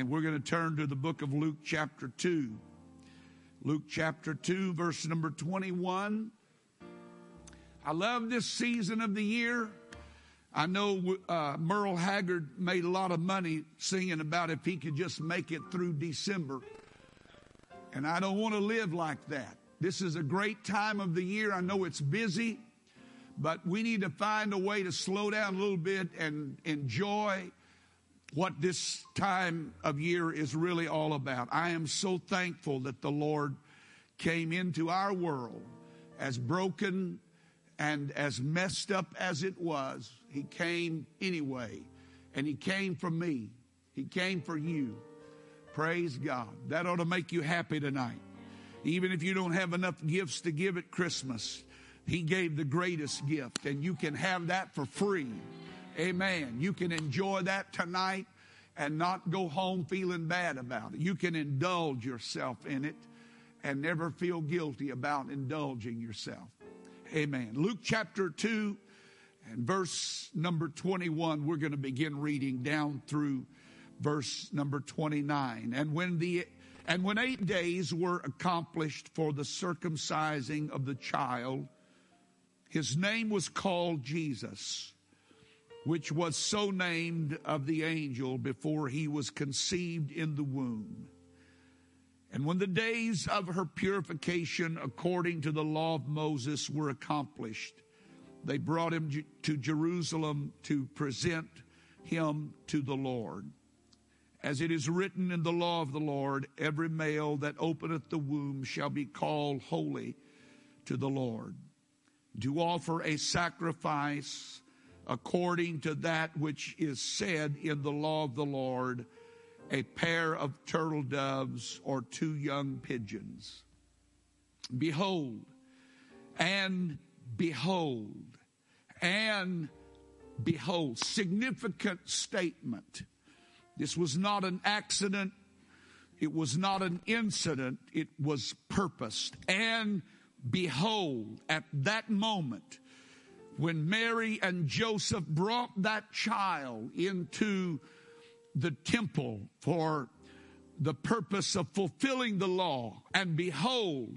And we're going to turn to the book of Luke, chapter 2. Luke, chapter 2, verse number 21. I love this season of the year. I know uh, Merle Haggard made a lot of money singing about if he could just make it through December. And I don't want to live like that. This is a great time of the year. I know it's busy, but we need to find a way to slow down a little bit and enjoy what this time of year is really all about. I am so thankful that the Lord came into our world as broken and as messed up as it was. He came anyway, and He came for me. He came for you. Praise God. That ought to make you happy tonight. Even if you don't have enough gifts to give at Christmas, He gave the greatest gift, and you can have that for free. Amen. You can enjoy that tonight and not go home feeling bad about it. You can indulge yourself in it and never feel guilty about indulging yourself. Amen. Luke chapter 2 and verse number 21, we're going to begin reading down through verse number 29. And when the and when 8 days were accomplished for the circumcising of the child, his name was called Jesus which was so named of the angel before he was conceived in the womb. And when the days of her purification according to the law of Moses were accomplished, they brought him to Jerusalem to present him to the Lord. As it is written in the law of the Lord, every male that openeth the womb shall be called holy to the Lord. To offer a sacrifice according to that which is said in the law of the Lord, a pair of turtle doves or two young pigeons. Behold, and behold, and behold. Significant statement. This was not an accident. It was not an incident. It was purposed. And behold, at that moment, when Mary and Joseph brought that child into the temple for the purpose of fulfilling the law, and behold,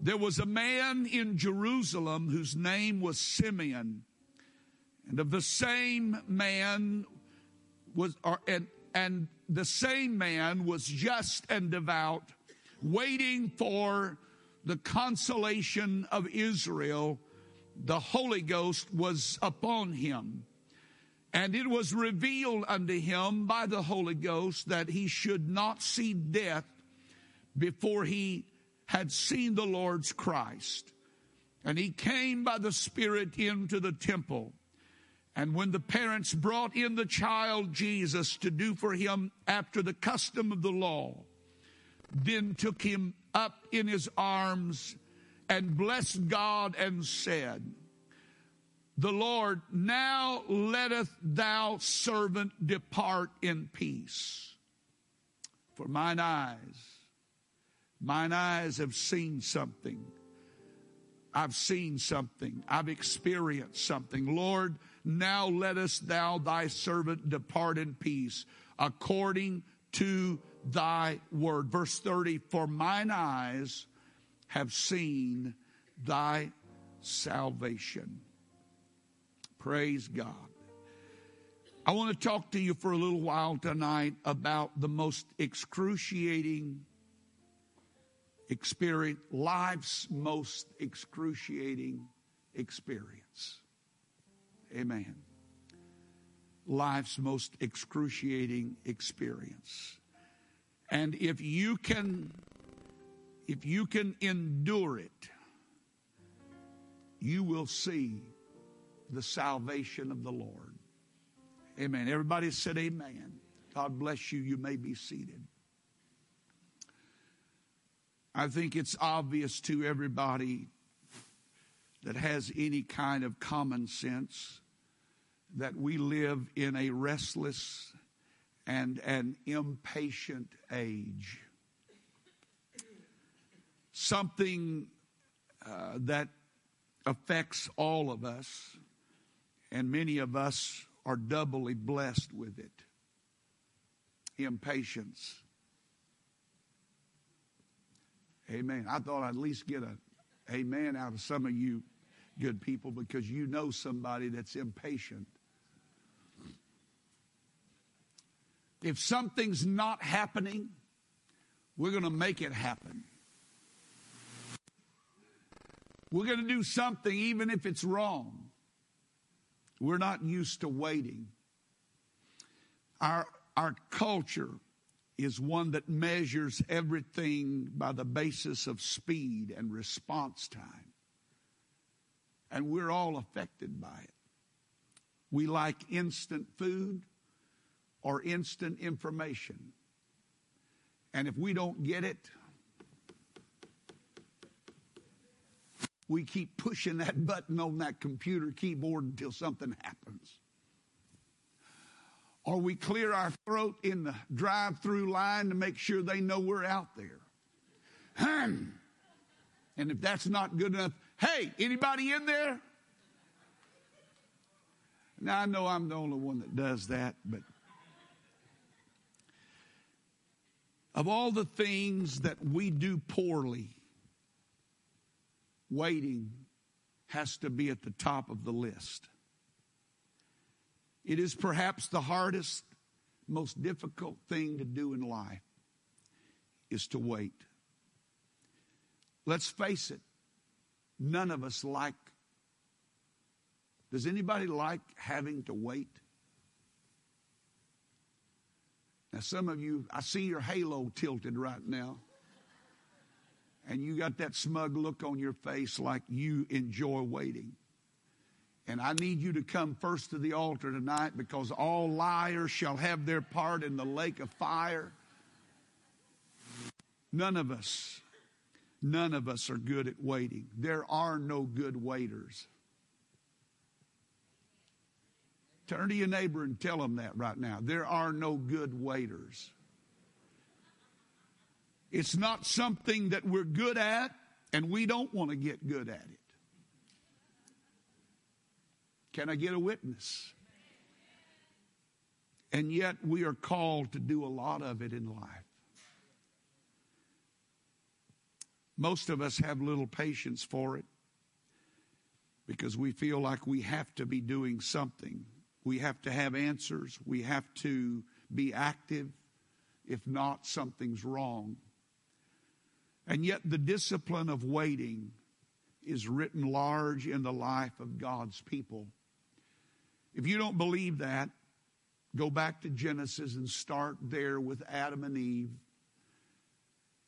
there was a man in Jerusalem whose name was Simeon, and of the same man was, or, and, and the same man was just and devout, waiting for the consolation of Israel the Holy Ghost was upon him. And it was revealed unto him by the Holy Ghost that he should not see death before he had seen the Lord's Christ. And he came by the Spirit into the temple. And when the parents brought in the child Jesus to do for him after the custom of the law, then took him up in his arms and blessed God and said, The Lord, now letteth thou servant depart in peace. For mine eyes, mine eyes have seen something. I've seen something. I've experienced something. Lord, now lettest thou thy servant depart in peace according to thy word. Verse 30, for mine eyes have seen thy salvation. Praise God. I want to talk to you for a little while tonight about the most excruciating experience, life's most excruciating experience. Amen. Life's most excruciating experience. And if you can if you can endure it, you will see the salvation of the Lord. Amen. Everybody said amen. God bless you. You may be seated. I think it's obvious to everybody that has any kind of common sense that we live in a restless and an impatient age something uh, that affects all of us, and many of us are doubly blessed with it. impatience. Amen. I thought I'd at least get a amen out of some of you good people because you know somebody that's impatient. If something's not happening, we're going to make it happen. We're going to do something even if it's wrong. We're not used to waiting. Our, our culture is one that measures everything by the basis of speed and response time. And we're all affected by it. We like instant food or instant information. And if we don't get it, we keep pushing that button on that computer keyboard until something happens. Or we clear our throat in the drive through line to make sure they know we're out there. And if that's not good enough, hey, anybody in there? Now, I know I'm the only one that does that, but of all the things that we do poorly, waiting has to be at the top of the list. It is perhaps the hardest, most difficult thing to do in life is to wait. Let's face it, none of us like. Does anybody like having to wait? Now, some of you, I see your halo tilted right now and you got that smug look on your face like you enjoy waiting. And I need you to come first to the altar tonight because all liars shall have their part in the lake of fire. None of us, none of us are good at waiting. There are no good waiters. Turn to your neighbor and tell them that right now. There are no good waiters. It's not something that we're good at, and we don't want to get good at it. Can I get a witness? And yet we are called to do a lot of it in life. Most of us have little patience for it because we feel like we have to be doing something. We have to have answers. We have to be active. If not, something's wrong. And yet, the discipline of waiting is written large in the life of God's people. If you don't believe that, go back to Genesis and start there with Adam and Eve,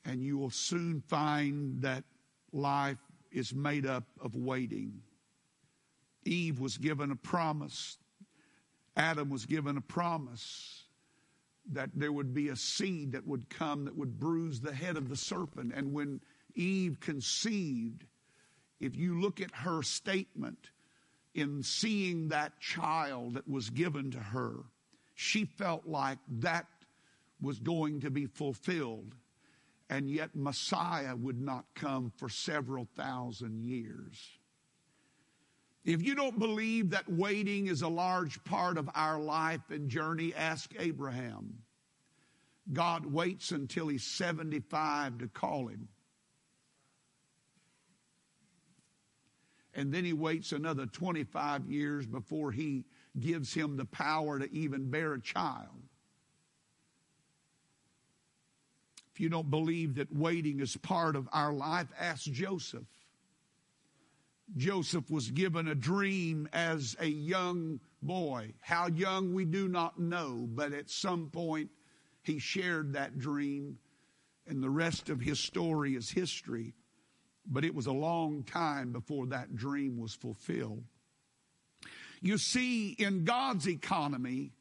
and you will soon find that life is made up of waiting. Eve was given a promise, Adam was given a promise that there would be a seed that would come that would bruise the head of the serpent. And when Eve conceived, if you look at her statement in seeing that child that was given to her, she felt like that was going to be fulfilled. And yet Messiah would not come for several thousand years. If you don't believe that waiting is a large part of our life and journey, ask Abraham. God waits until he's 75 to call him. And then he waits another 25 years before he gives him the power to even bear a child. If you don't believe that waiting is part of our life, ask Joseph. Joseph was given a dream as a young boy. How young we do not know, but at some point he shared that dream, and the rest of his story is history. But it was a long time before that dream was fulfilled. You see, in God's economy,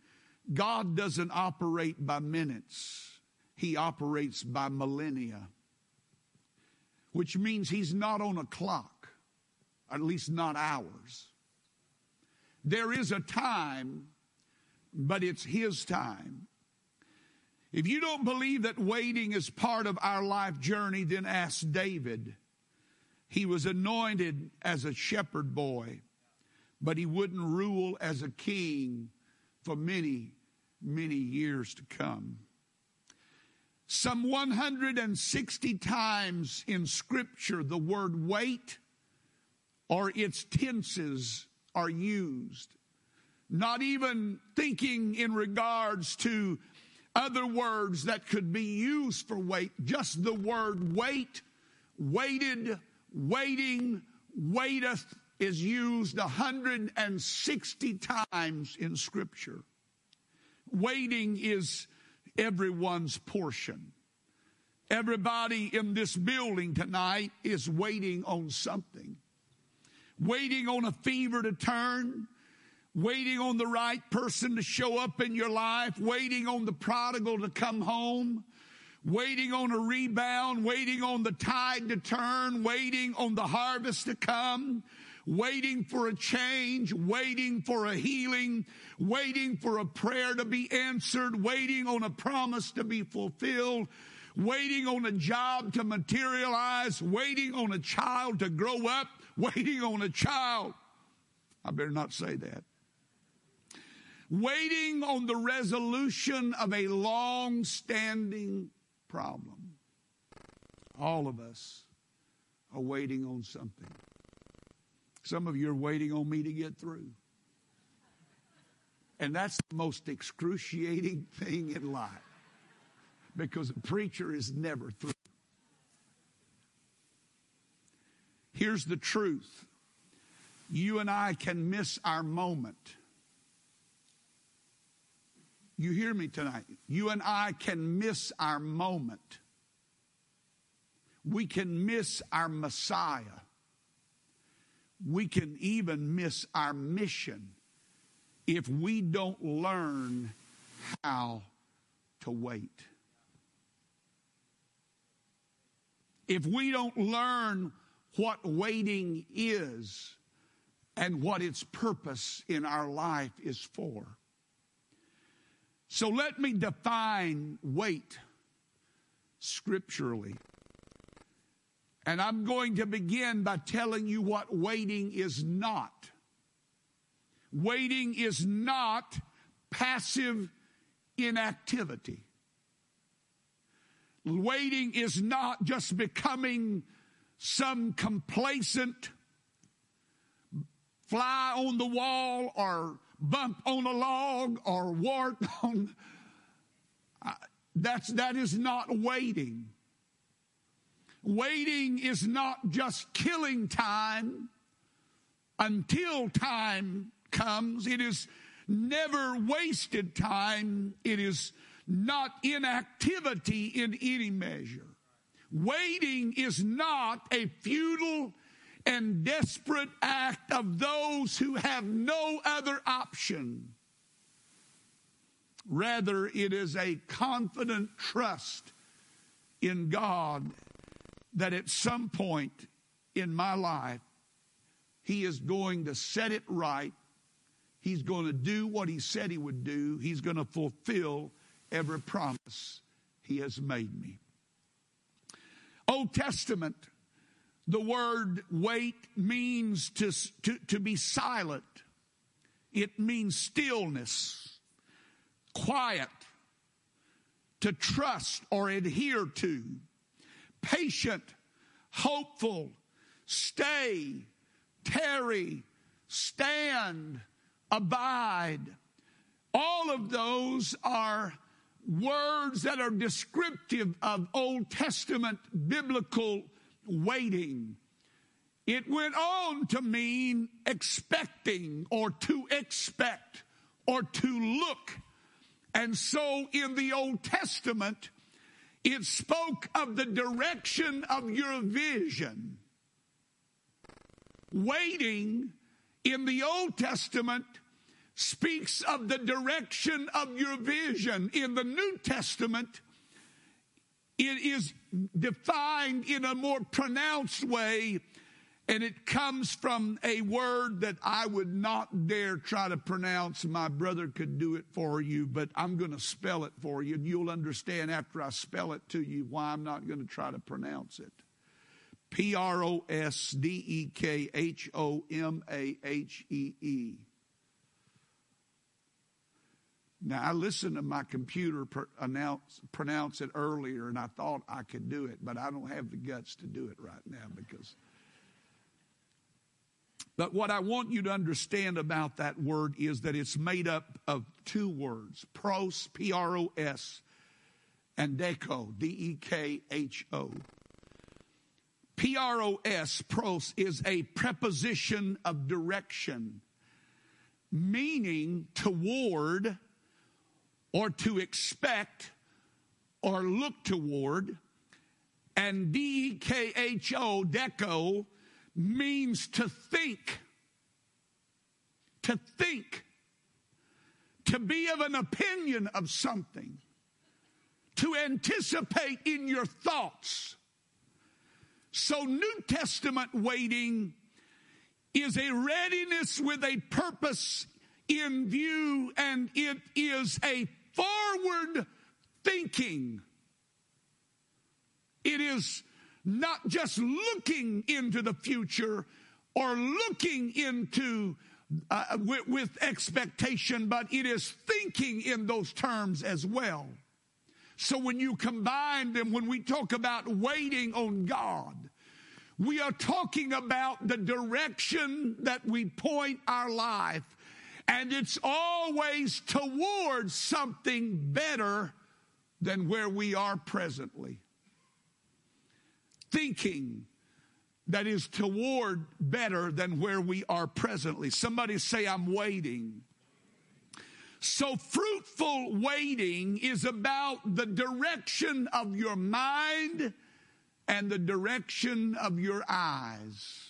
God doesn't operate by minutes, He operates by millennia, which means He's not on a clock at least not ours. There is a time, but it's His time. If you don't believe that waiting is part of our life journey, then ask David. He was anointed as a shepherd boy, but he wouldn't rule as a king for many, many years to come. Some 160 times in Scripture, the word wait or its tenses are used. Not even thinking in regards to other words that could be used for wait, just the word wait, waited, waiting, waiteth is used 160 times in Scripture. Waiting is everyone's portion. Everybody in this building tonight is waiting on something. Waiting on a fever to turn, waiting on the right person to show up in your life, waiting on the prodigal to come home, waiting on a rebound, waiting on the tide to turn, waiting on the harvest to come, waiting for a change, waiting for a healing, waiting for a prayer to be answered, waiting on a promise to be fulfilled, waiting on a job to materialize, waiting on a child to grow up, waiting on a child. I better not say that. Waiting on the resolution of a long standing problem. All of us are waiting on something. Some of you are waiting on me to get through. And that's the most excruciating thing in life because a preacher is never through. Here's the truth you and I can miss our moment. You hear me tonight? You and I can miss our moment. We can miss our Messiah we can even miss our mission if we don't learn how to wait. If we don't learn what waiting is and what its purpose in our life is for. So let me define wait scripturally. And I'm going to begin by telling you what waiting is not. Waiting is not passive inactivity. Waiting is not just becoming some complacent fly on the wall or bump on a log or wart on. That's, that is not waiting. Waiting is not just killing time until time comes. It is never wasted time. It is not inactivity in any measure. Waiting is not a futile and desperate act of those who have no other option. Rather, it is a confident trust in God that at some point in my life, He is going to set it right. He's going to do what He said He would do. He's going to fulfill every promise He has made me. Old Testament, the word wait means to, to, to be silent. It means stillness, quiet, to trust or adhere to patient, hopeful, stay, tarry, stand, abide. All of those are words that are descriptive of Old Testament biblical waiting. It went on to mean expecting or to expect or to look. And so in the Old Testament, it spoke of the direction of your vision. Waiting in the Old Testament speaks of the direction of your vision. In the New Testament, it is defined in a more pronounced way and it comes from a word that I would not dare try to pronounce. My brother could do it for you, but I'm going to spell it for you, and you'll understand after I spell it to you why I'm not going to try to pronounce it. P R O S D E K H O M A H E E. Now, I listened to my computer announce, pronounce it earlier, and I thought I could do it, but I don't have the guts to do it right now because. But what I want you to understand about that word is that it's made up of two words pros, P R O S, and deco, D E K H O. P R O S, pros, is a preposition of direction, meaning toward or to expect or look toward. And D E K H O, deco, means to think. To think. To be of an opinion of something. To anticipate in your thoughts. So, New Testament waiting is a readiness with a purpose in view, and it is a forward thinking. It is not just looking into the future or looking into uh, with, with expectation, but it is thinking in those terms as well. So when you combine them, when we talk about waiting on God, we are talking about the direction that we point our life and it's always towards something better than where we are presently. Thinking that is toward better than where we are presently. Somebody say, I'm waiting. So, fruitful waiting is about the direction of your mind and the direction of your eyes.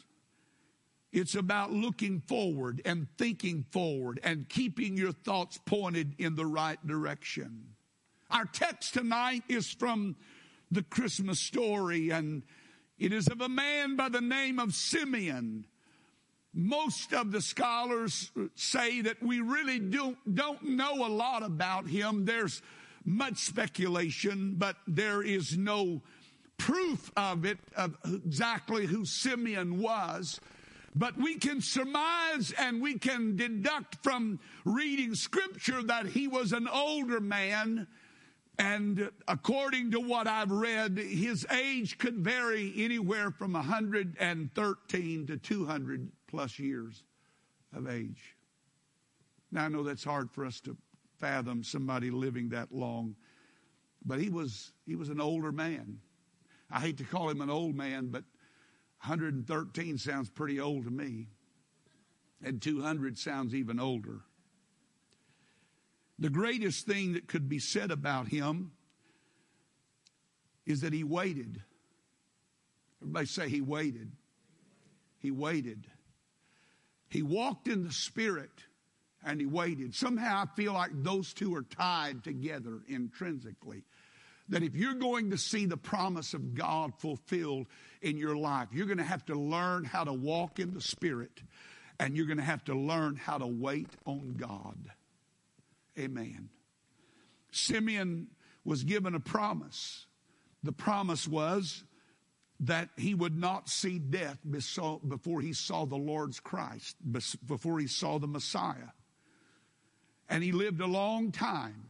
It's about looking forward and thinking forward and keeping your thoughts pointed in the right direction. Our text tonight is from the Christmas story, and it is of a man by the name of Simeon. Most of the scholars say that we really don't, don't know a lot about him. There's much speculation, but there is no proof of it, of exactly who Simeon was. But we can surmise and we can deduct from reading scripture that he was an older man. And according to what I've read, his age could vary anywhere from 113 to 200 plus years of age. Now, I know that's hard for us to fathom somebody living that long, but he was, he was an older man. I hate to call him an old man, but 113 sounds pretty old to me, and 200 sounds even older. The greatest thing that could be said about him is that he waited. Everybody say he waited. He waited. He walked in the Spirit and he waited. Somehow I feel like those two are tied together intrinsically that if you're going to see the promise of God fulfilled in your life, you're going to have to learn how to walk in the Spirit and you're going to have to learn how to wait on God. Amen. Simeon was given a promise. The promise was that he would not see death before he saw the Lord's Christ, before he saw the Messiah. And he lived a long time,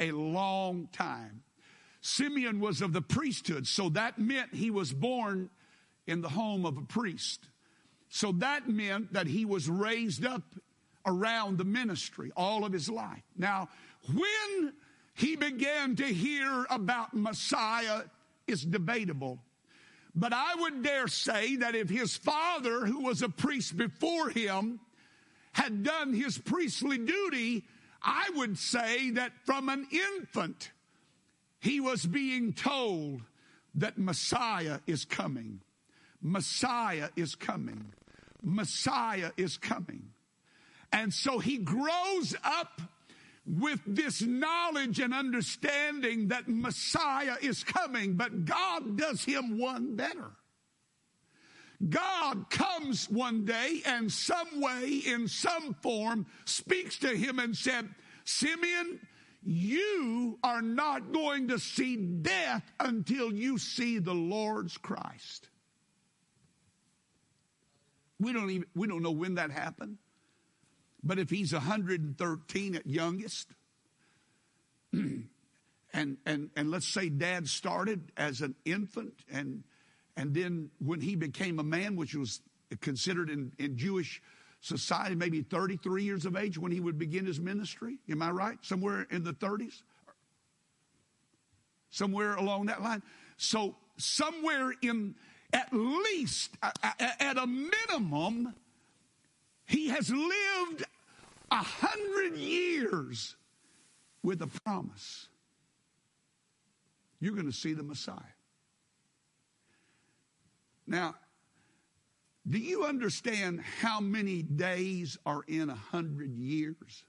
a long time. Simeon was of the priesthood, so that meant he was born in the home of a priest. So that meant that he was raised up around the ministry all of his life. Now, when he began to hear about Messiah is debatable. But I would dare say that if his father, who was a priest before him, had done his priestly duty, I would say that from an infant, he was being told that Messiah is coming. Messiah is coming. Messiah is coming. And so he grows up with this knowledge and understanding that Messiah is coming, but God does him one better. God comes one day and some way, in some form, speaks to him and said, Simeon, you are not going to see death until you see the Lord's Christ. We don't even we don't know when that happened. But if he's 113 at youngest, and and and let's say dad started as an infant and and then when he became a man which was considered in, in jewish society maybe 33 years of age when he would begin his ministry. Am i right? Somewhere in the 30s somewhere along that line? So somewhere in at least at a minimum he has lived a hundred years with a promise. You're going to see the Messiah. Now, do you understand how many days are in a hundred years?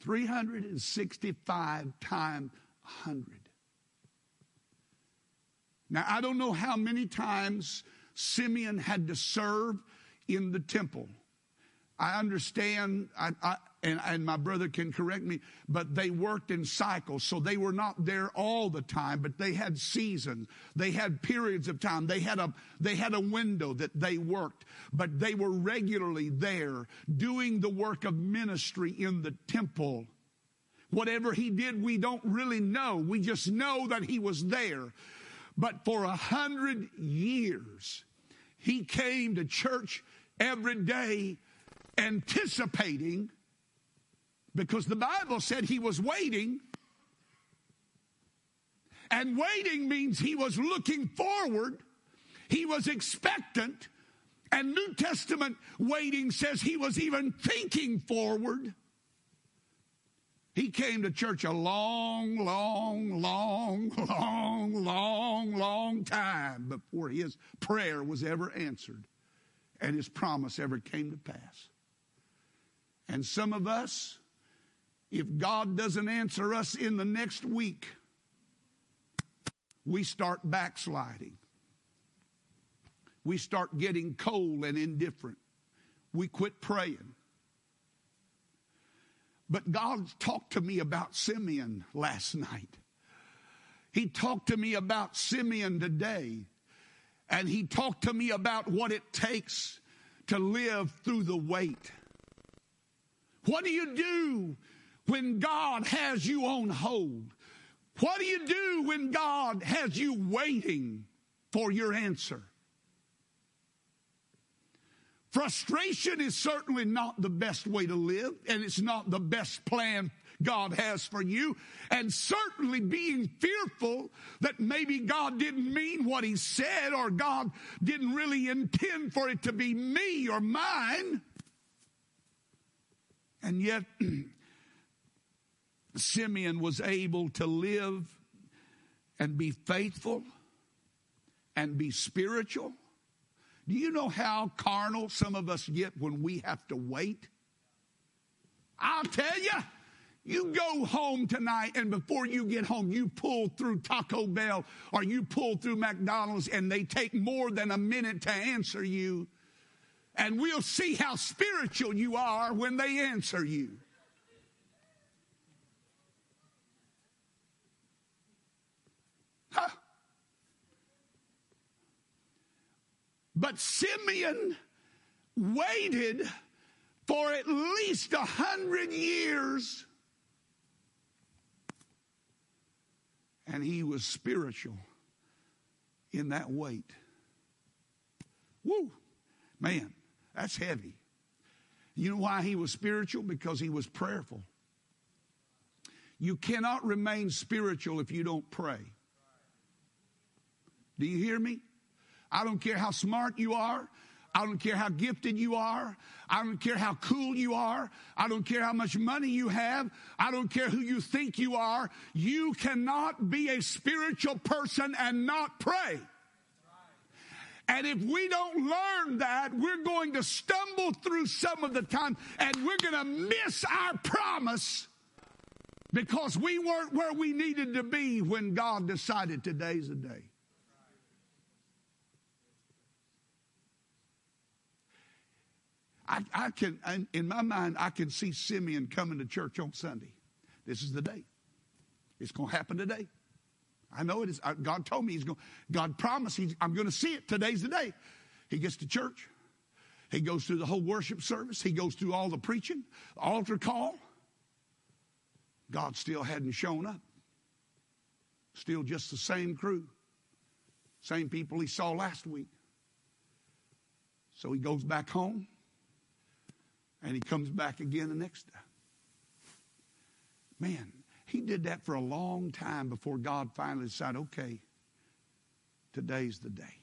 365 times 100. Now, I don't know how many times Simeon had to serve in the temple. I understand, I, I, and, and my brother can correct me, but they worked in cycles. So they were not there all the time, but they had seasons. They had periods of time. They had a, they had a window that they worked, but they were regularly there doing the work of ministry in the temple. Whatever he did, we don't really know. We just know that he was there. But for a hundred years, he came to church every day anticipating because the Bible said he was waiting. And waiting means he was looking forward, he was expectant. And New Testament waiting says he was even thinking forward. He came to church a long, long, long, long, long, long time before his prayer was ever answered and his promise ever came to pass. And some of us, if God doesn't answer us in the next week, we start backsliding. We start getting cold and indifferent. We quit praying. But God talked to me about Simeon last night. He talked to me about Simeon today. And he talked to me about what it takes to live through the wait. What do you do when God has you on hold? What do you do when God has you waiting for your answer? Frustration is certainly not the best way to live, and it's not the best plan God has for you. And certainly being fearful that maybe God didn't mean what He said, or God didn't really intend for it to be me or mine. And yet, Simeon was able to live and be faithful and be spiritual. Do you know how carnal some of us get when we have to wait? I'll tell you, you go home tonight and before you get home, you pull through Taco Bell or you pull through McDonald's and they take more than a minute to answer you. And we'll see how spiritual you are when they answer you. But Simeon waited for at least a hundred years. And he was spiritual in that wait. Woo! Man, that's heavy. You know why he was spiritual? Because he was prayerful. You cannot remain spiritual if you don't pray. Do you hear me? I don't care how smart you are. I don't care how gifted you are. I don't care how cool you are. I don't care how much money you have. I don't care who you think you are. You cannot be a spiritual person and not pray. And if we don't learn that, we're going to stumble through some of the time and we're going to miss our promise because we weren't where we needed to be when God decided today's the day. I, I can, in my mind, I can see Simeon coming to church on Sunday. This is the day. It's going to happen today. I know it is. God told me he's going. God promised he's, I'm going to see it. Today's the day. He gets to church. He goes through the whole worship service. He goes through all the preaching, altar call. God still hadn't shown up. Still just the same crew, same people he saw last week. So he goes back home and he comes back again the next day. Man, he did that for a long time before God finally decided, okay, today's the day.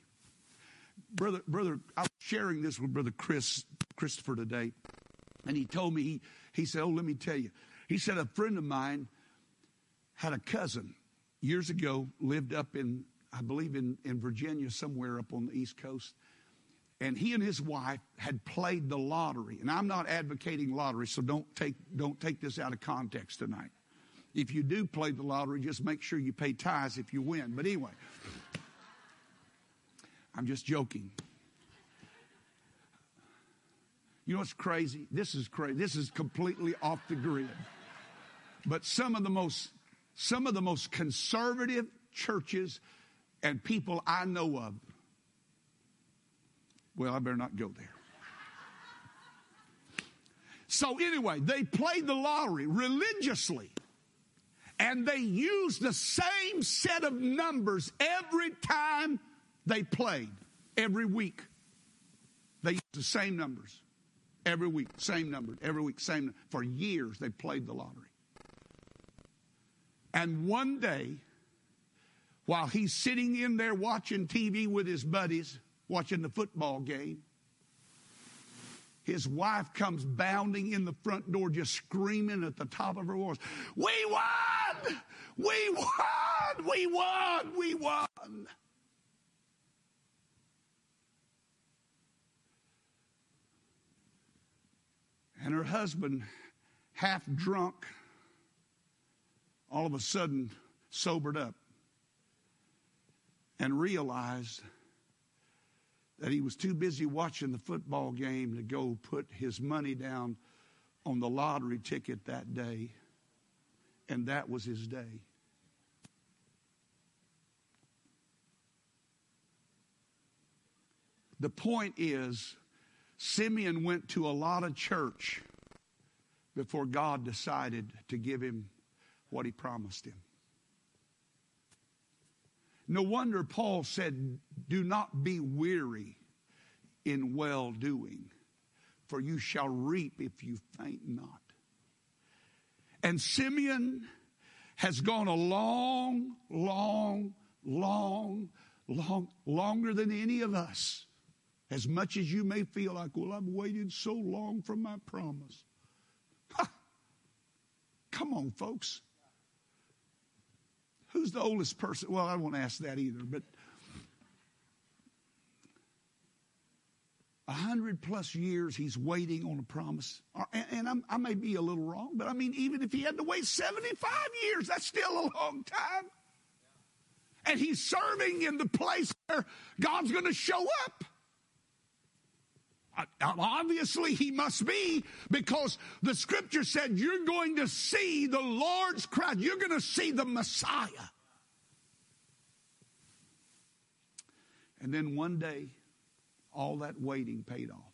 Brother, brother, I was sharing this with Brother Chris, Christopher today, and he told me, he, he said, Oh, let me tell you. He said, a friend of mine had a cousin years ago, lived up in, I believe, in, in Virginia, somewhere up on the East Coast. And he and his wife had played the lottery. And I'm not advocating lottery, so don't take, don't take this out of context tonight. If you do play the lottery, just make sure you pay tithes if you win. But anyway, I'm just joking. You know what's crazy? This is crazy. This is completely off the grid. But some of the most some of the most conservative churches and people I know of. Well, I better not go there. So anyway, they played the lottery religiously. And they used the same set of numbers every time they played, every week. They used the same numbers every week, same number, every week, same. For years, they played the lottery. And one day, while he's sitting in there watching TV with his buddies, watching the football game, his wife comes bounding in the front door, just screaming at the top of her voice, We won! We won! We won! We won! And her husband, half drunk, all of a sudden sobered up and realized that he was too busy watching the football game to go put his money down on the lottery ticket that day. And that was his day. The point is, Simeon went to a lot of church before God decided to give him what he promised him. No wonder Paul said, Do not be weary in well doing, for you shall reap if you faint not. And Simeon has gone a long, long, long, long, longer than any of us. As much as you may feel like, well, I've waited so long for my promise. Ha! Come on, folks. Who's the oldest person? Well, I won't ask that either, but a hundred plus years he's waiting on a promise. Uh, and, and i may be a little wrong, but I mean, even if he had to wait 75 years, that's still a long time. And he's serving in the place where God's going to show up. Obviously, he must be because the scripture said you're going to see the Lord's Christ. You're going to see the Messiah. And then one day, all that waiting paid off.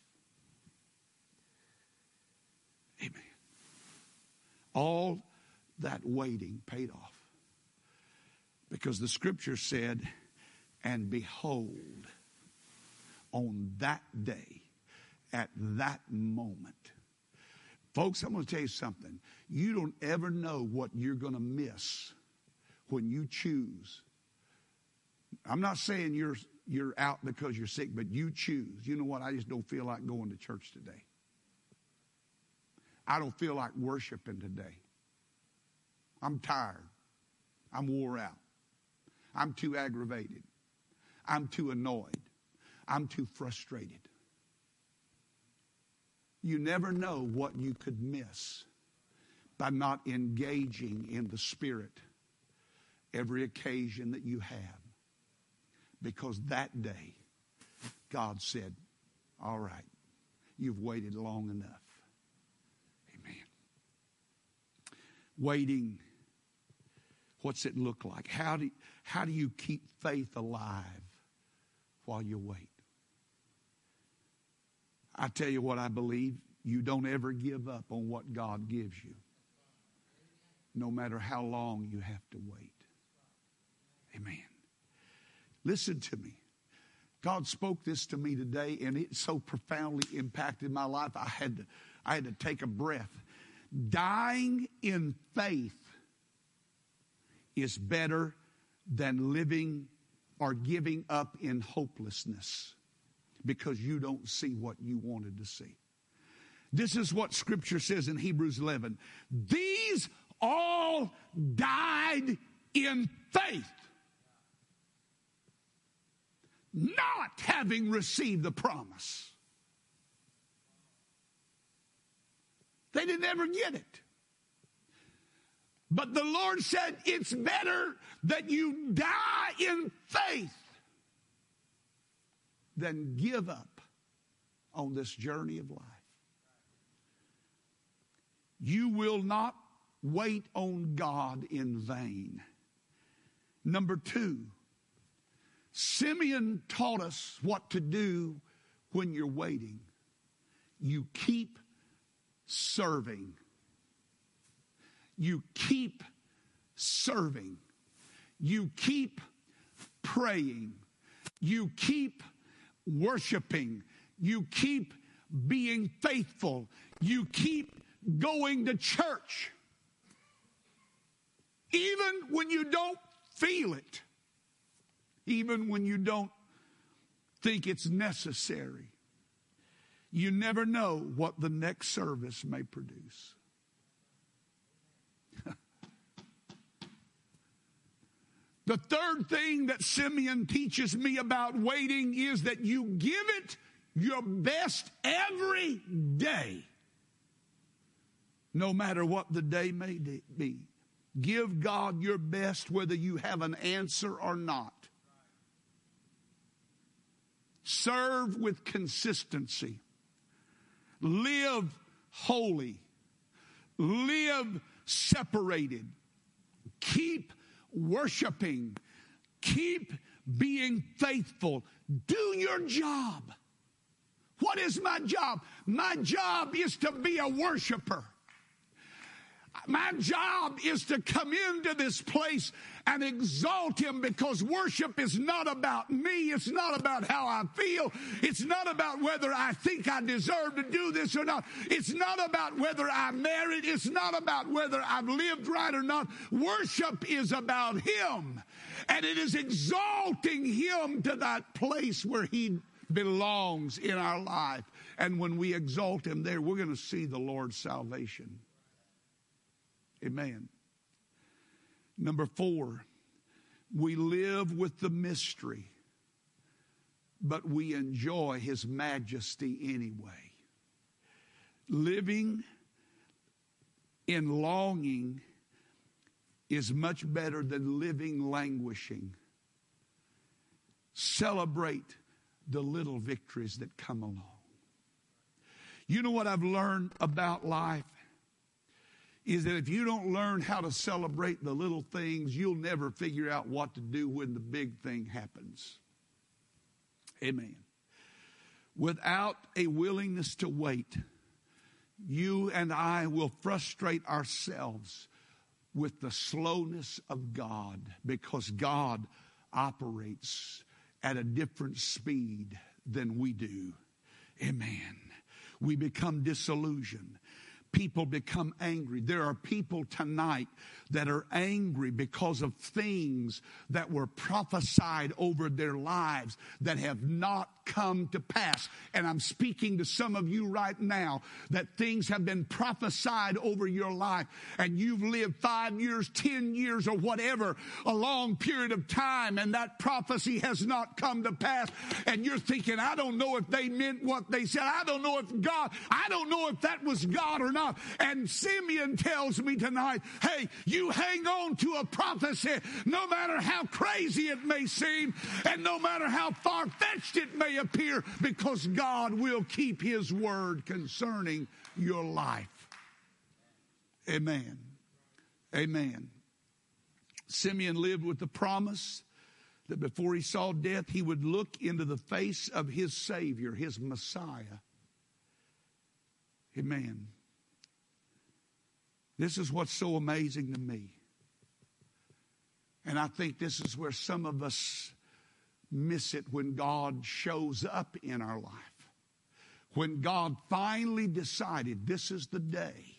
Amen. All that waiting paid off. Because the scripture said, and behold, on that day, at that moment. Folks, I'm going to tell you something. You don't ever know what you're going to miss when you choose. I'm not saying you're you're out because you're sick, but you choose. You know what? I just don't feel like going to church today. I don't feel like worshiping today. I'm tired. I'm wore out. I'm too aggravated. I'm too annoyed. I'm too frustrated. You never know what you could miss by not engaging in the Spirit every occasion that you have. Because that day, God said, All right, you've waited long enough. Amen. Waiting, what's it look like? How do, how do you keep faith alive while you wait? I tell you what I believe. You don't ever give up on what God gives you. no matter how long you have to wait. Amen. Listen to me. God spoke this to me today, and it so profoundly impacted my life. I had to, I had to take a breath. Dying in faith is better than living or giving up in hopelessness because you don't see what you wanted to see. This is what scripture says in Hebrews 11. These all died in faith, not having received the promise. They didn't ever get it. But the Lord said, it's better that you die in faith than give up on this journey of life. You will not wait on God in vain. Number two, Simeon taught us what to do when you're waiting. You keep serving. You keep serving. You keep praying. You keep worshiping. You keep being faithful. You keep going to church. Even when you don't feel it. Even when you don't think it's necessary. You never know what the next service may produce. the third thing that Simeon teaches me about waiting is that you give it your best every day, no matter what the day may be. Give God your best whether you have an answer or not. Serve with consistency. Live holy. Live separated. Keep worshiping. Keep being faithful. Do your job. What is my job? My job is to be a worshiper. My job is to come into this place and exalt him because worship is not about me. It's not about how I feel. It's not about whether I think I deserve to do this or not. It's not about whether I'm married. It's not about whether I've lived right or not. Worship is about him. And it is exalting him to that place where he belongs in our life. And when we exalt him there, we're going to see the Lord's salvation. Amen. Number four, we live with the mystery, but we enjoy his majesty anyway. Living in longing is much better than living languishing. Celebrate the little victories that come along. You know what I've learned about life? Is that if you don't learn how to celebrate the little things, you'll never figure out what to do when the big thing happens. Amen. Without a willingness to wait, you and I will frustrate ourselves with the slowness of God because God operates at a different speed than we do. Amen. We become disillusioned people become angry. There are people tonight that are angry because of things that were prophesied over their lives that have not come to pass. And I'm speaking to some of you right now that things have been prophesied over your life and you've lived five years, 10 years, or whatever, a long period of time, and that prophecy has not come to pass. And you're thinking, I don't know if they meant what they said. I don't know if God, I don't know if that was God or not. And Simeon tells me tonight, hey, you hang on to a prophecy no matter how crazy it may seem and no matter how far fetched it may appear because God will keep his word concerning your life. Amen. Amen. Simeon lived with the promise that before he saw death, he would look into the face of his Savior, his Messiah. Amen. This is what's so amazing to me. And I think this is where some of us miss it when God shows up in our life. When God finally decided this is the day,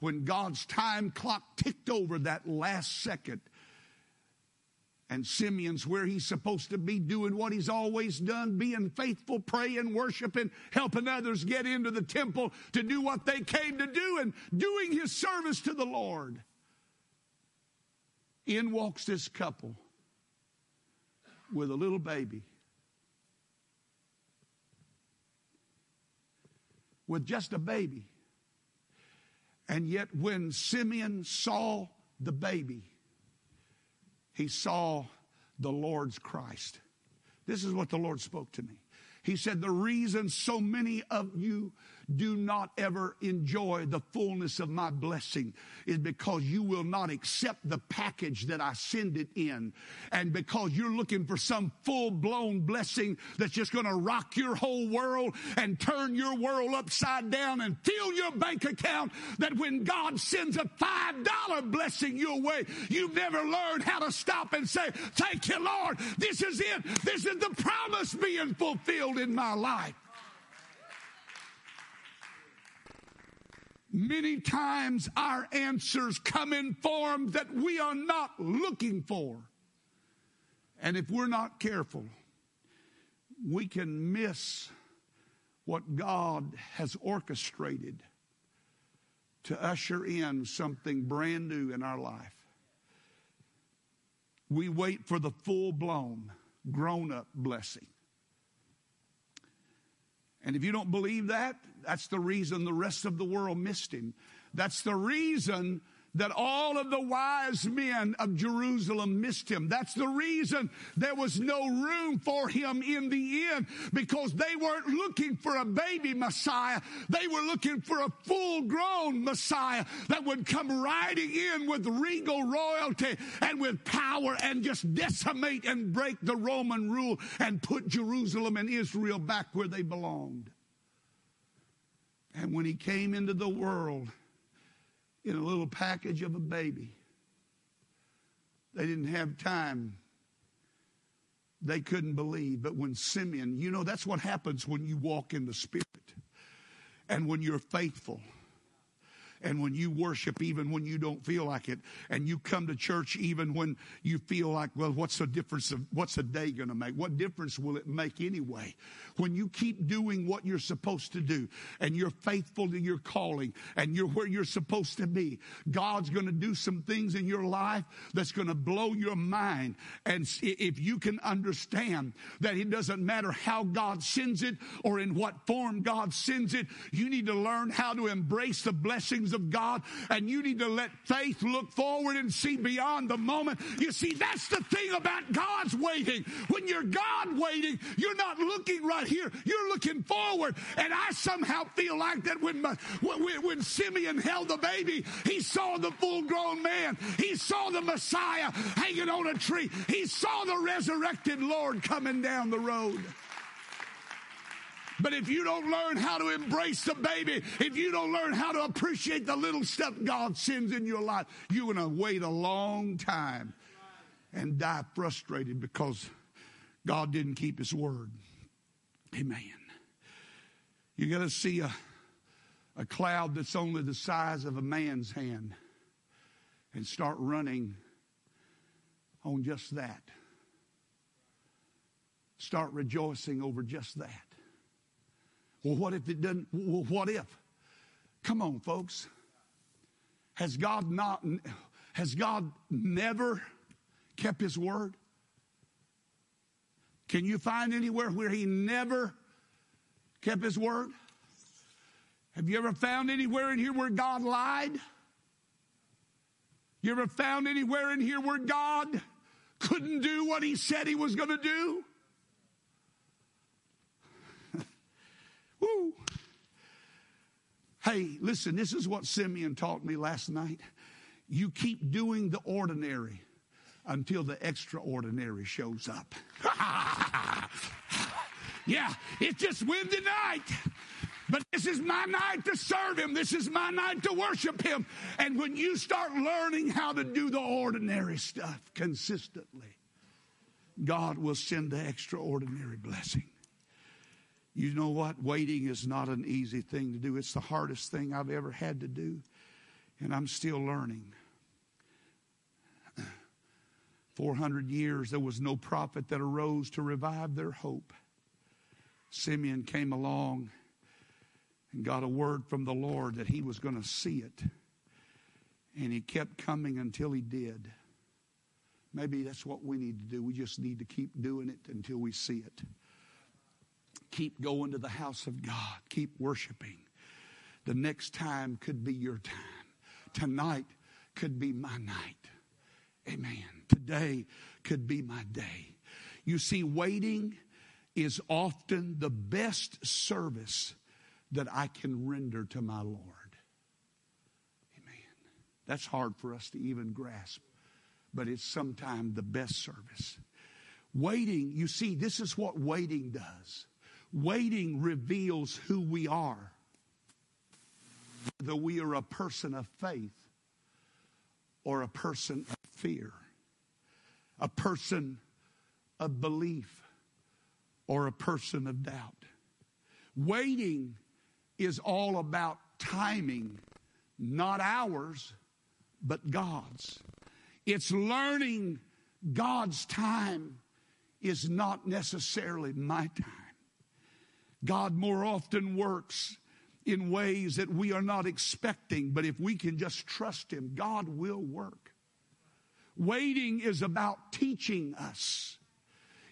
when God's time clock ticked over that last second, and Simeon's where he's supposed to be doing what he's always done, being faithful, praying, worshiping, helping others get into the temple to do what they came to do and doing his service to the Lord. In walks this couple with a little baby. With just a baby. And yet, when Simeon saw the baby, he saw the Lord's Christ. This is what the Lord spoke to me. He said, The reason so many of you do not ever enjoy the fullness of my blessing is because you will not accept the package that I send it in. And because you're looking for some full blown blessing that's just going to rock your whole world and turn your world upside down and fill your bank account, that when God sends a $5 blessing your way, you've never learned how to stop and say, Thank you, Lord. This is it. This is the promise being fulfilled in my life. Many times our answers come in forms that we are not looking for. And if we're not careful, we can miss what God has orchestrated to usher in something brand new in our life. We wait for the full blown, grown up blessing. And if you don't believe that, that's the reason the rest of the world missed him. That's the reason that all of the wise men of Jerusalem missed him. That's the reason there was no room for him in the end because they weren't looking for a baby Messiah. They were looking for a full grown Messiah that would come riding in with regal royalty and with power and just decimate and break the Roman rule and put Jerusalem and Israel back where they belonged. And when he came into the world, in a little package of a baby. They didn't have time. They couldn't believe. But when Simeon, you know, that's what happens when you walk in the Spirit and when you're faithful and when you worship even when you don't feel like it and you come to church even when you feel like well what's the difference of what's a day going to make what difference will it make anyway when you keep doing what you're supposed to do and you're faithful to your calling and you're where you're supposed to be god's going to do some things in your life that's going to blow your mind and if you can understand that it doesn't matter how god sends it or in what form god sends it you need to learn how to embrace the blessings of God, and you need to let faith look forward and see beyond the moment. You see, that's the thing about God's waiting. When you're God waiting, you're not looking right here, you're looking forward. And I somehow feel like that when, when, when Simeon held the baby, he saw the full grown man, he saw the Messiah hanging on a tree, he saw the resurrected Lord coming down the road. But if you don't learn how to embrace the baby, if you don't learn how to appreciate the little stuff God sends in your life, you're going to wait a long time and die frustrated because God didn't keep his word. Amen. You got to see a, a cloud that's only the size of a man's hand and start running on just that. Start rejoicing over just that. Well, what if it doesn't? Well, what if? Come on, folks. Has God not, has God never kept his word? Can you find anywhere where he never kept his word? Have you ever found anywhere in here where God lied? You ever found anywhere in here where God couldn't do what he said he was going to do? Woo. Hey, listen, this is what Simeon taught me last night. You keep doing the ordinary until the extraordinary shows up. yeah, it's just Wednesday night. But this is my night to serve Him. This is my night to worship Him. And when you start learning how to do the ordinary stuff consistently, God will send the extraordinary blessing. You know what? Waiting is not an easy thing to do. It's the hardest thing I've ever had to do, and I'm still learning. 400 years, there was no prophet that arose to revive their hope. Simeon came along and got a word from the Lord that he was going to see it. And he kept coming until he did. Maybe that's what we need to do. We just need to keep doing it until we see it. Keep going to the house of God. Keep worshiping. The next time could be your time. Tonight could be my night. Amen. Today could be my day. You see, waiting is often the best service that I can render to my Lord. Amen. That's hard for us to even grasp, but it's sometimes the best service. Waiting, you see, this is what waiting does. Waiting reveals who we are. Whether we are a person of faith or a person of fear, a person of belief or a person of doubt. Waiting is all about timing, not ours, but God's. It's learning God's time is not necessarily my time. God more often works in ways that we are not expecting, but if we can just trust Him, God will work. Waiting is about teaching us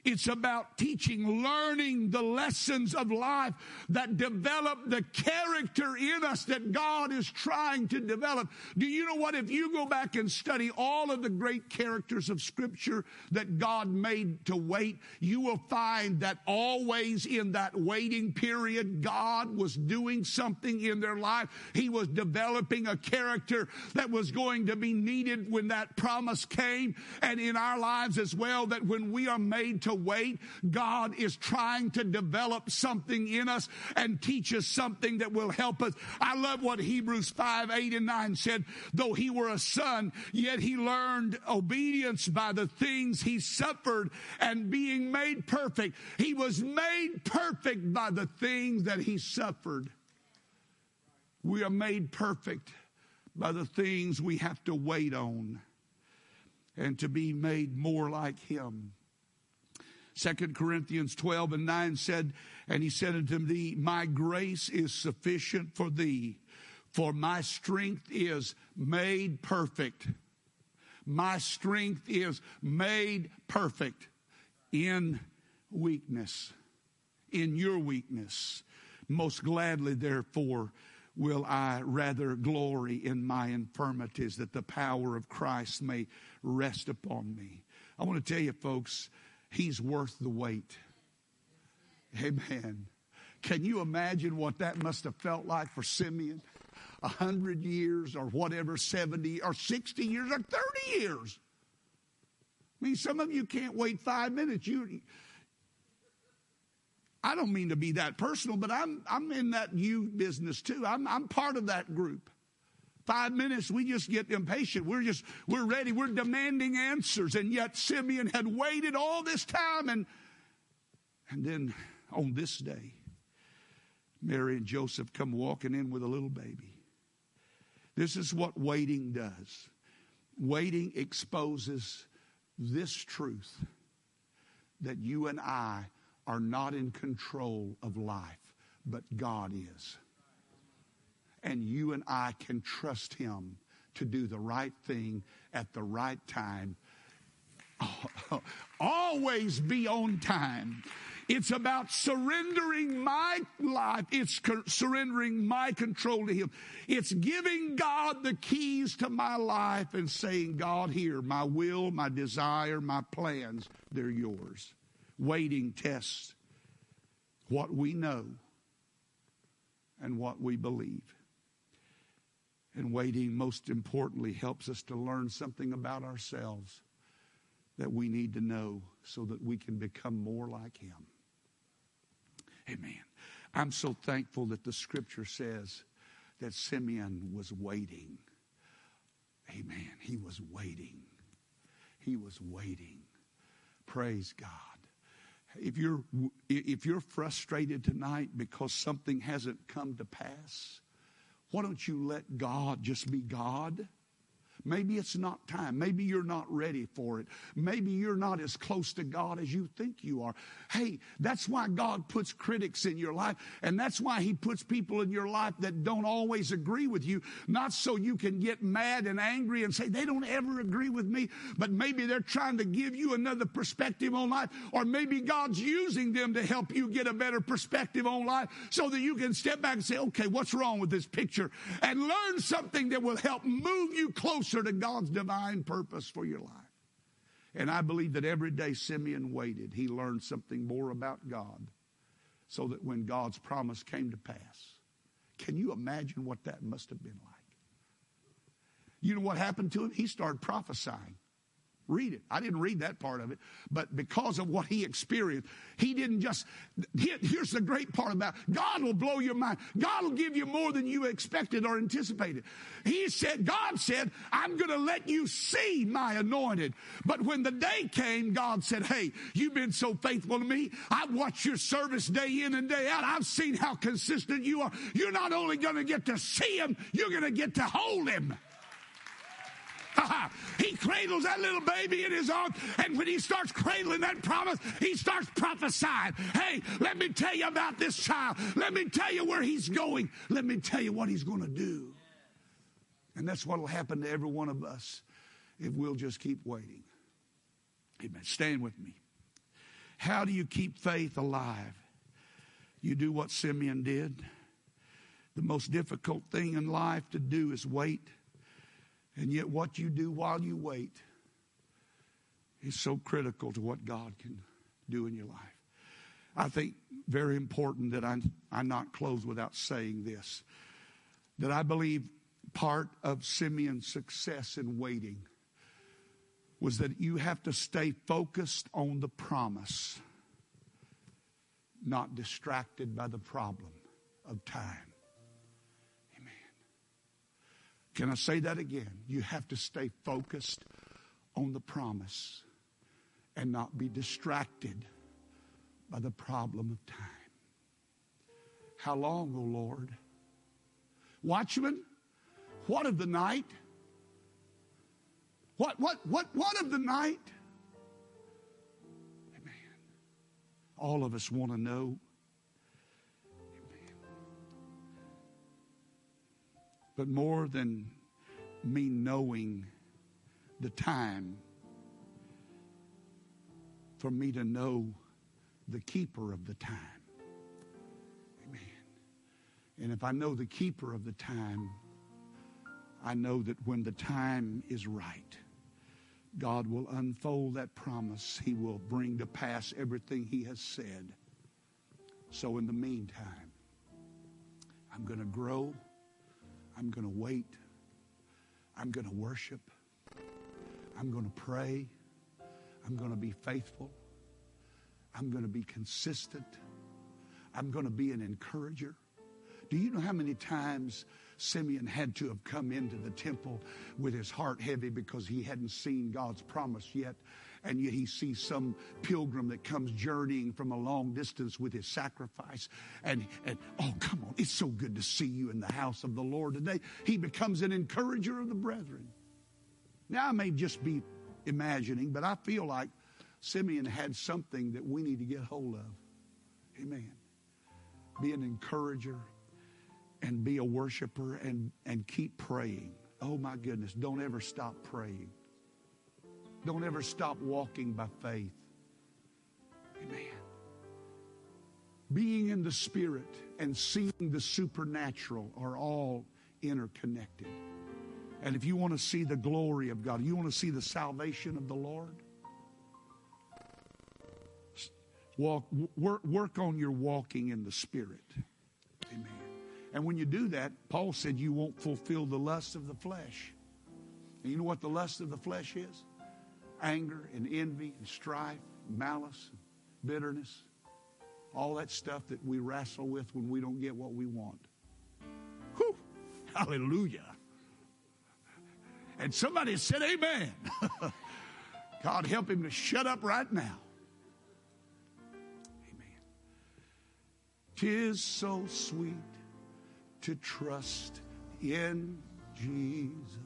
it's about teaching, learning the lessons of life that develop the character in us that God is trying to develop. Do you know what? If you go back and study all of the great characters of Scripture that God made to wait, you will find that always in that waiting period, God was doing something in their life. He was developing a character that was going to be needed when that promise came, and in our lives as well, that when we are made to wait. God is trying to develop something in us and teach us something that will help us. I love what Hebrews 5, 8, and 9 said. Though he were a son, yet he learned obedience by the things he suffered and being made perfect. He was made perfect by the things that he suffered. We are made perfect by the things we have to wait on and to be made more like him. Second Corinthians 12 and 9 said, And he said unto thee, My grace is sufficient for thee, for my strength is made perfect. My strength is made perfect in weakness, in your weakness. Most gladly, therefore, will I rather glory in my infirmities that the power of Christ may rest upon me. I want to tell you, folks, He's worth the wait. Amen. Can you imagine what that must have felt like for Simeon? A hundred years or whatever, 70 or 60 years or 30 years. I mean, some of you can't wait five minutes. You, I don't mean to be that personal, but I'm, I'm in that you business too. I'm, I'm part of that group. Five minutes, we just get impatient. We're just, we're ready. We're demanding answers. And yet Simeon had waited all this time. And, and then on this day, Mary and Joseph come walking in with a little baby. This is what waiting does. Waiting exposes this truth that you and I are not in control of life, but God is and you and I can trust Him to do the right thing at the right time. Always be on time. It's about surrendering my life. It's surrendering my control to Him. It's giving God the keys to my life and saying, God, here, my will, my desire, my plans, they're yours. Waiting tests what we know and what we believe. And waiting, most importantly, helps us to learn something about ourselves that we need to know so that we can become more like Him. Amen. I'm so thankful that the scripture says that Simeon was waiting. Amen. He was waiting. He was waiting. Praise God. If you're if you're frustrated tonight because something hasn't come to pass, why don't you let God just be God? Maybe it's not time. Maybe you're not ready for it. Maybe you're not as close to God as you think you are. Hey, that's why God puts critics in your life. And that's why He puts people in your life that don't always agree with you. Not so you can get mad and angry and say, they don't ever agree with me. But maybe they're trying to give you another perspective on life. Or maybe God's using them to help you get a better perspective on life so that you can step back and say, okay, what's wrong with this picture? And learn something that will help move you closer closer to God's divine purpose for your life. And I believe that every day Simeon waited, he learned something more about God so that when God's promise came to pass, can you imagine what that must have been like? You know what happened to him? He started prophesying. Read it. I didn't read that part of it, but because of what he experienced, he didn't just. Here's the great part about it. God will blow your mind. God will give you more than you expected or anticipated. He said, God said, I'm going to let you see my anointed. But when the day came, God said, Hey, you've been so faithful to me. I've watched your service day in and day out. I've seen how consistent you are. You're not only going to get to see him, you're going to get to hold him. he cradles that little baby in his arms, and when he starts cradling that promise, he starts prophesying. Hey, let me tell you about this child. Let me tell you where he's going. Let me tell you what he's going to do. And that's what will happen to every one of us if we'll just keep waiting. Amen. Stand with me. How do you keep faith alive? You do what Simeon did. The most difficult thing in life to do is wait. And yet, what you do while you wait is so critical to what God can do in your life. I think very important that I, I not close without saying this that I believe part of Simeon's success in waiting was that you have to stay focused on the promise, not distracted by the problem of time. Can I say that again? You have to stay focused on the promise and not be distracted by the problem of time. How long, O oh Lord? Watchman, what of the night? What, what, what, what of the night? Amen. All of us want to know But more than me knowing the time, for me to know the keeper of the time. Amen. And if I know the keeper of the time, I know that when the time is right, God will unfold that promise. He will bring to pass everything He has said. So, in the meantime, I'm going to grow. I'm going to wait. I'm going to worship. I'm going to pray. I'm going to be faithful. I'm going to be consistent. I'm going to be an encourager. Do you know how many times Simeon had to have come into the temple with his heart heavy because he hadn't seen God's promise yet? And yet he sees some pilgrim that comes journeying from a long distance with his sacrifice. And, and oh, come on, it's so good to see you in the house of the Lord today. He becomes an encourager of the brethren. Now, I may just be imagining, but I feel like Simeon had something that we need to get hold of. Amen. Be an encourager and be a worshiper and, and keep praying. Oh my goodness, don't ever stop praying. Don't ever stop walking by faith. Amen. Being in the Spirit and seeing the supernatural are all interconnected. And if you want to see the glory of God, you want to see the salvation of the Lord, walk, work, work on your walking in the Spirit. Amen. And when you do that, Paul said you won't fulfill the lust of the flesh. And you know what the lust of the flesh is? Anger and envy and strife, malice, and bitterness, all that stuff that we wrestle with when we don't get what we want. Whew, hallelujah. And somebody said, Amen. God help him to shut up right now. Amen. Tis so sweet to trust in Jesus,